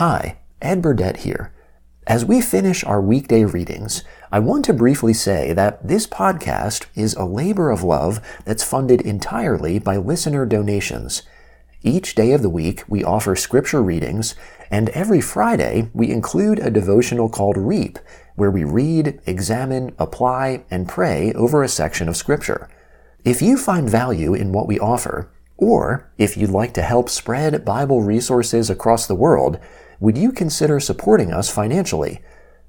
Hi, Ed Burdett here. As we finish our weekday readings, I want to briefly say that this podcast is a labor of love that's funded entirely by listener donations. Each day of the week, we offer scripture readings, and every Friday, we include a devotional called Reap, where we read, examine, apply, and pray over a section of scripture. If you find value in what we offer, or if you'd like to help spread Bible resources across the world, would you consider supporting us financially?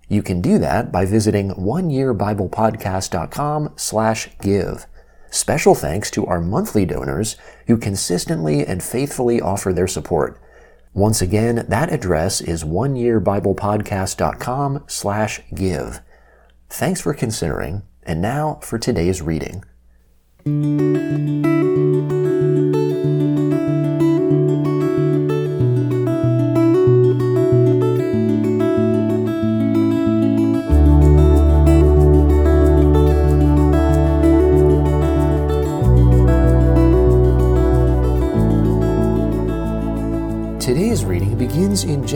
You can do that by visiting oneyearbiblepodcast.com slash give. Special thanks to our monthly donors who consistently and faithfully offer their support. Once again, that address is oneyearbiblepodcast.com slash give. Thanks for considering, and now for today's reading.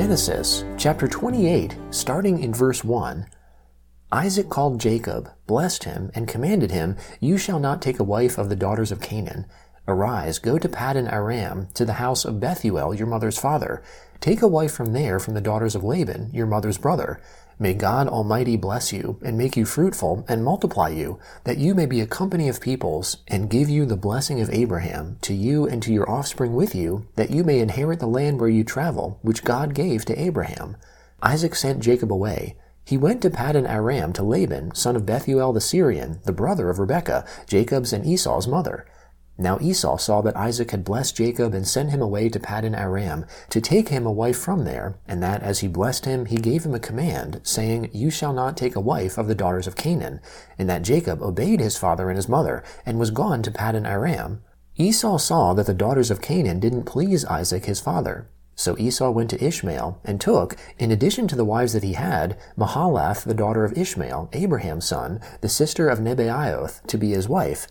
Genesis chapter 28, starting in verse 1. Isaac called Jacob, blessed him, and commanded him, You shall not take a wife of the daughters of Canaan. Arise, go to Paddan Aram, to the house of Bethuel, your mother's father. Take a wife from there from the daughters of Laban, your mother's brother. May God Almighty bless you, and make you fruitful, and multiply you, that you may be a company of peoples, and give you the blessing of Abraham, to you and to your offspring with you, that you may inherit the land where you travel, which God gave to Abraham. Isaac sent Jacob away. He went to Paddan Aram to Laban, son of Bethuel the Syrian, the brother of Rebekah, Jacob's and Esau's mother. Now Esau saw that Isaac had blessed Jacob and sent him away to Paddan Aram to take him a wife from there, and that as he blessed him, he gave him a command, saying, You shall not take a wife of the daughters of Canaan. And that Jacob obeyed his father and his mother, and was gone to Paddan Aram. Esau saw that the daughters of Canaan didn't please Isaac his father. So Esau went to Ishmael, and took, in addition to the wives that he had, Mahalath the daughter of Ishmael, Abraham's son, the sister of Nebaioth, to be his wife.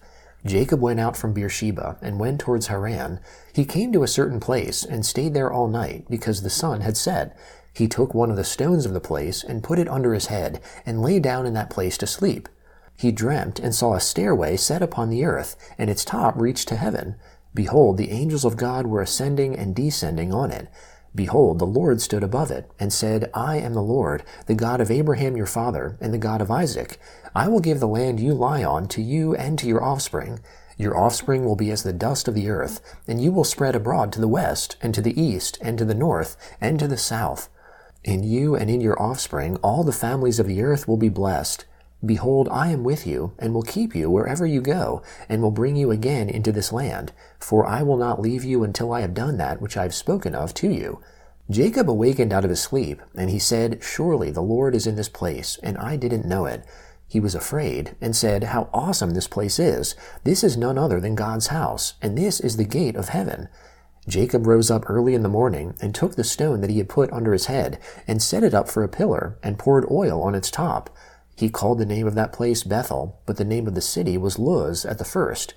Jacob went out from Beersheba and went towards Haran. He came to a certain place and stayed there all night because the sun had set. He took one of the stones of the place and put it under his head and lay down in that place to sleep. He dreamt and saw a stairway set upon the earth, and its top reached to heaven. Behold, the angels of God were ascending and descending on it. Behold, the Lord stood above it, and said, I am the Lord, the God of Abraham your father, and the God of Isaac. I will give the land you lie on to you and to your offspring. Your offspring will be as the dust of the earth, and you will spread abroad to the west, and to the east, and to the north, and to the south. In you and in your offspring all the families of the earth will be blessed. Behold, I am with you, and will keep you wherever you go, and will bring you again into this land. For I will not leave you until I have done that which I have spoken of to you. Jacob awakened out of his sleep, and he said, Surely the Lord is in this place, and I didn't know it. He was afraid, and said, How awesome this place is! This is none other than God's house, and this is the gate of heaven. Jacob rose up early in the morning, and took the stone that he had put under his head, and set it up for a pillar, and poured oil on its top. He called the name of that place Bethel, but the name of the city was Luz at the first.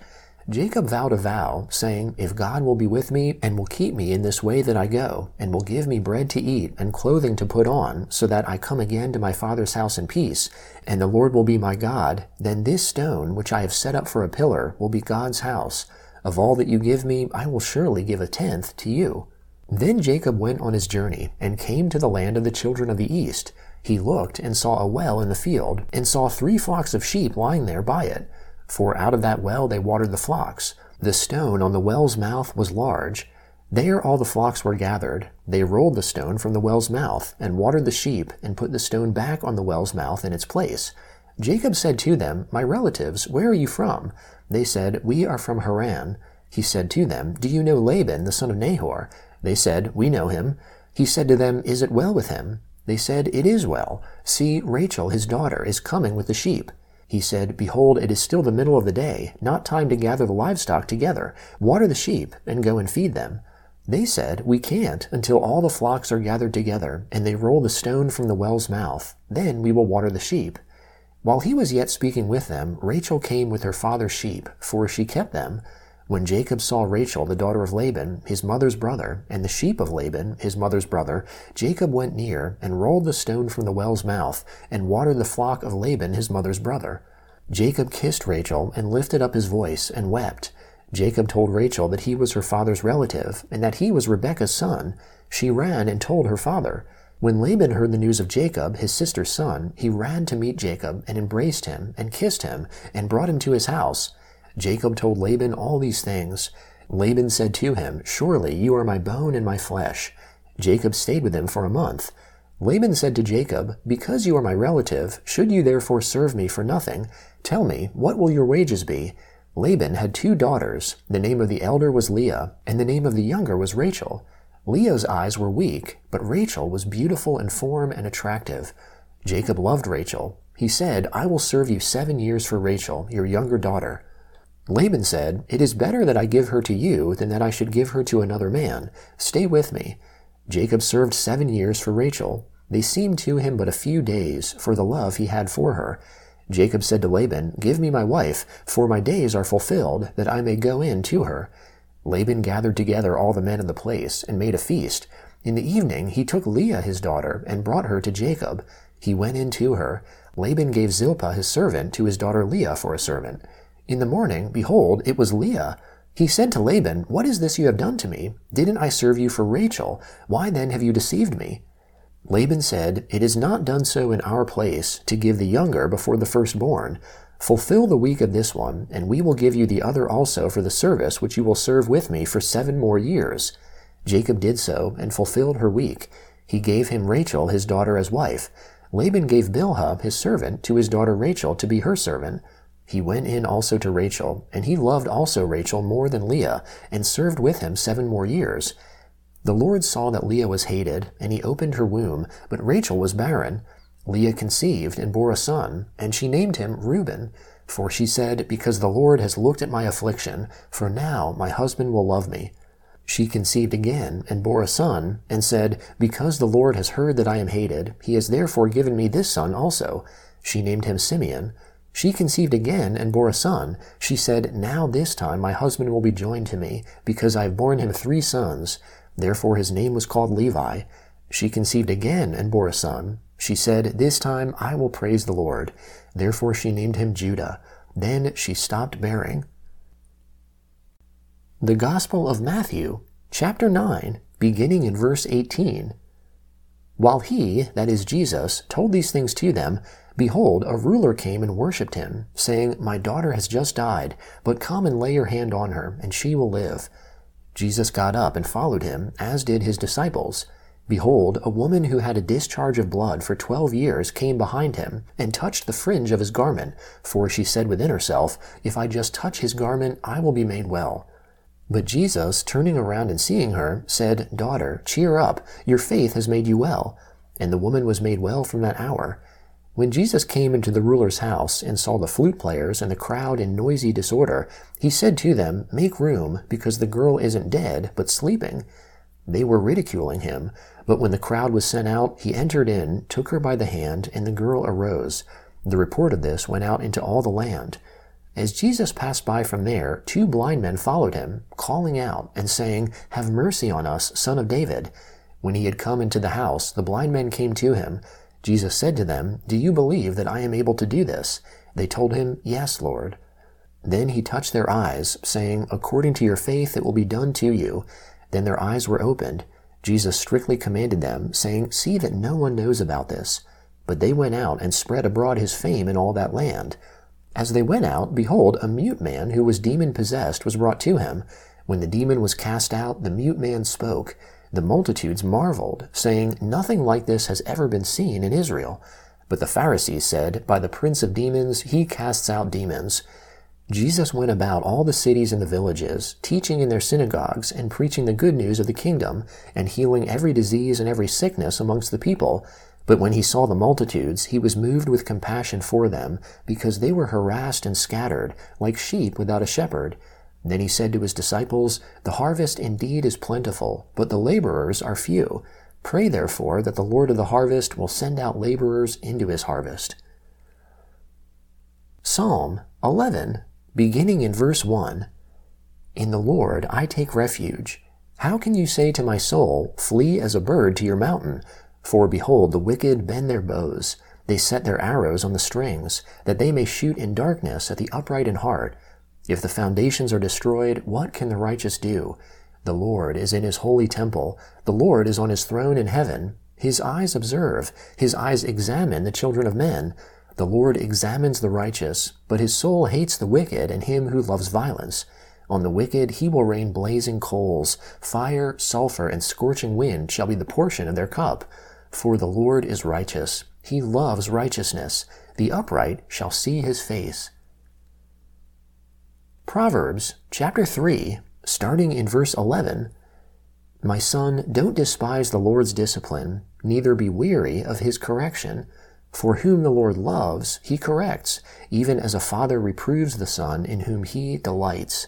Jacob vowed a vow, saying, If God will be with me, and will keep me in this way that I go, and will give me bread to eat, and clothing to put on, so that I come again to my father's house in peace, and the Lord will be my God, then this stone, which I have set up for a pillar, will be God's house. Of all that you give me, I will surely give a tenth to you. Then Jacob went on his journey, and came to the land of the children of the east. He looked, and saw a well in the field, and saw three flocks of sheep lying there by it for out of that well they watered the flocks. The stone on the well's mouth was large. There all the flocks were gathered. They rolled the stone from the well's mouth, and watered the sheep, and put the stone back on the well's mouth in its place. Jacob said to them, My relatives, where are you from? They said, We are from Haran. He said to them, Do you know Laban, the son of Nahor? They said, We know him. He said to them, Is it well with him? They said, It is well. See, Rachel, his daughter, is coming with the sheep. He said, Behold, it is still the middle of the day, not time to gather the livestock together. Water the sheep, and go and feed them. They said, We can't until all the flocks are gathered together, and they roll the stone from the well's mouth. Then we will water the sheep. While he was yet speaking with them, Rachel came with her father's sheep, for she kept them. When Jacob saw Rachel, the daughter of Laban, his mother's brother, and the sheep of Laban, his mother's brother, Jacob went near and rolled the stone from the well's mouth and watered the flock of Laban, his mother's brother. Jacob kissed Rachel and lifted up his voice and wept. Jacob told Rachel that he was her father's relative and that he was Rebekah's son. She ran and told her father. When Laban heard the news of Jacob, his sister's son, he ran to meet Jacob and embraced him and kissed him and brought him to his house. Jacob told Laban all these things. Laban said to him, Surely you are my bone and my flesh. Jacob stayed with him for a month. Laban said to Jacob, Because you are my relative, should you therefore serve me for nothing? Tell me, what will your wages be? Laban had two daughters. The name of the elder was Leah, and the name of the younger was Rachel. Leah's eyes were weak, but Rachel was beautiful in form and attractive. Jacob loved Rachel. He said, I will serve you seven years for Rachel, your younger daughter. Laban said, It is better that I give her to you than that I should give her to another man. Stay with me. Jacob served seven years for Rachel. They seemed to him but a few days for the love he had for her. Jacob said to Laban, Give me my wife, for my days are fulfilled, that I may go in to her. Laban gathered together all the men of the place, and made a feast. In the evening he took Leah his daughter, and brought her to Jacob. He went in to her. Laban gave Zilpah his servant to his daughter Leah for a servant. In the morning, behold, it was Leah. He said to Laban, What is this you have done to me? Didn't I serve you for Rachel? Why then have you deceived me? Laban said, It is not done so in our place to give the younger before the firstborn. Fulfill the week of this one, and we will give you the other also for the service which you will serve with me for seven more years. Jacob did so, and fulfilled her week. He gave him Rachel his daughter as wife. Laban gave Bilhah his servant to his daughter Rachel to be her servant. He went in also to Rachel, and he loved also Rachel more than Leah, and served with him seven more years. The Lord saw that Leah was hated, and he opened her womb, but Rachel was barren. Leah conceived and bore a son, and she named him Reuben. For she said, Because the Lord has looked at my affliction, for now my husband will love me. She conceived again and bore a son, and said, Because the Lord has heard that I am hated, he has therefore given me this son also. She named him Simeon. She conceived again and bore a son. She said, Now this time my husband will be joined to me, because I have borne him three sons. Therefore his name was called Levi. She conceived again and bore a son. She said, This time I will praise the Lord. Therefore she named him Judah. Then she stopped bearing. The Gospel of Matthew, chapter 9, beginning in verse 18. While he, that is Jesus, told these things to them, behold, a ruler came and worshipped him, saying, My daughter has just died, but come and lay your hand on her, and she will live. Jesus got up and followed him, as did his disciples. Behold, a woman who had a discharge of blood for twelve years came behind him, and touched the fringe of his garment, for she said within herself, If I just touch his garment, I will be made well. But Jesus, turning around and seeing her, said, Daughter, cheer up, your faith has made you well. And the woman was made well from that hour. When Jesus came into the ruler's house and saw the flute players and the crowd in noisy disorder, he said to them, Make room, because the girl isn't dead, but sleeping. They were ridiculing him, but when the crowd was sent out, he entered in, took her by the hand, and the girl arose. The report of this went out into all the land. As Jesus passed by from there, two blind men followed him, calling out and saying, Have mercy on us, son of David. When he had come into the house, the blind men came to him. Jesus said to them, Do you believe that I am able to do this? They told him, Yes, Lord. Then he touched their eyes, saying, According to your faith it will be done to you. Then their eyes were opened. Jesus strictly commanded them, saying, See that no one knows about this. But they went out and spread abroad his fame in all that land. As they went out, behold, a mute man who was demon possessed was brought to him. When the demon was cast out, the mute man spoke. The multitudes marveled, saying, Nothing like this has ever been seen in Israel. But the Pharisees said, By the prince of demons he casts out demons. Jesus went about all the cities and the villages, teaching in their synagogues and preaching the good news of the kingdom, and healing every disease and every sickness amongst the people. But when he saw the multitudes, he was moved with compassion for them, because they were harassed and scattered, like sheep without a shepherd. Then he said to his disciples, The harvest indeed is plentiful, but the laborers are few. Pray therefore that the Lord of the harvest will send out laborers into his harvest. Psalm 11, beginning in verse 1. In the Lord I take refuge. How can you say to my soul, Flee as a bird to your mountain? For behold, the wicked bend their bows. They set their arrows on the strings, that they may shoot in darkness at the upright in heart. If the foundations are destroyed, what can the righteous do? The Lord is in his holy temple. The Lord is on his throne in heaven. His eyes observe, his eyes examine the children of men. The Lord examines the righteous, but his soul hates the wicked and him who loves violence. On the wicked he will rain blazing coals. Fire, sulfur, and scorching wind shall be the portion of their cup. For the Lord is righteous. He loves righteousness. The upright shall see his face. Proverbs chapter 3, starting in verse 11 My son, don't despise the Lord's discipline, neither be weary of his correction. For whom the Lord loves, he corrects, even as a father reproves the son in whom he delights.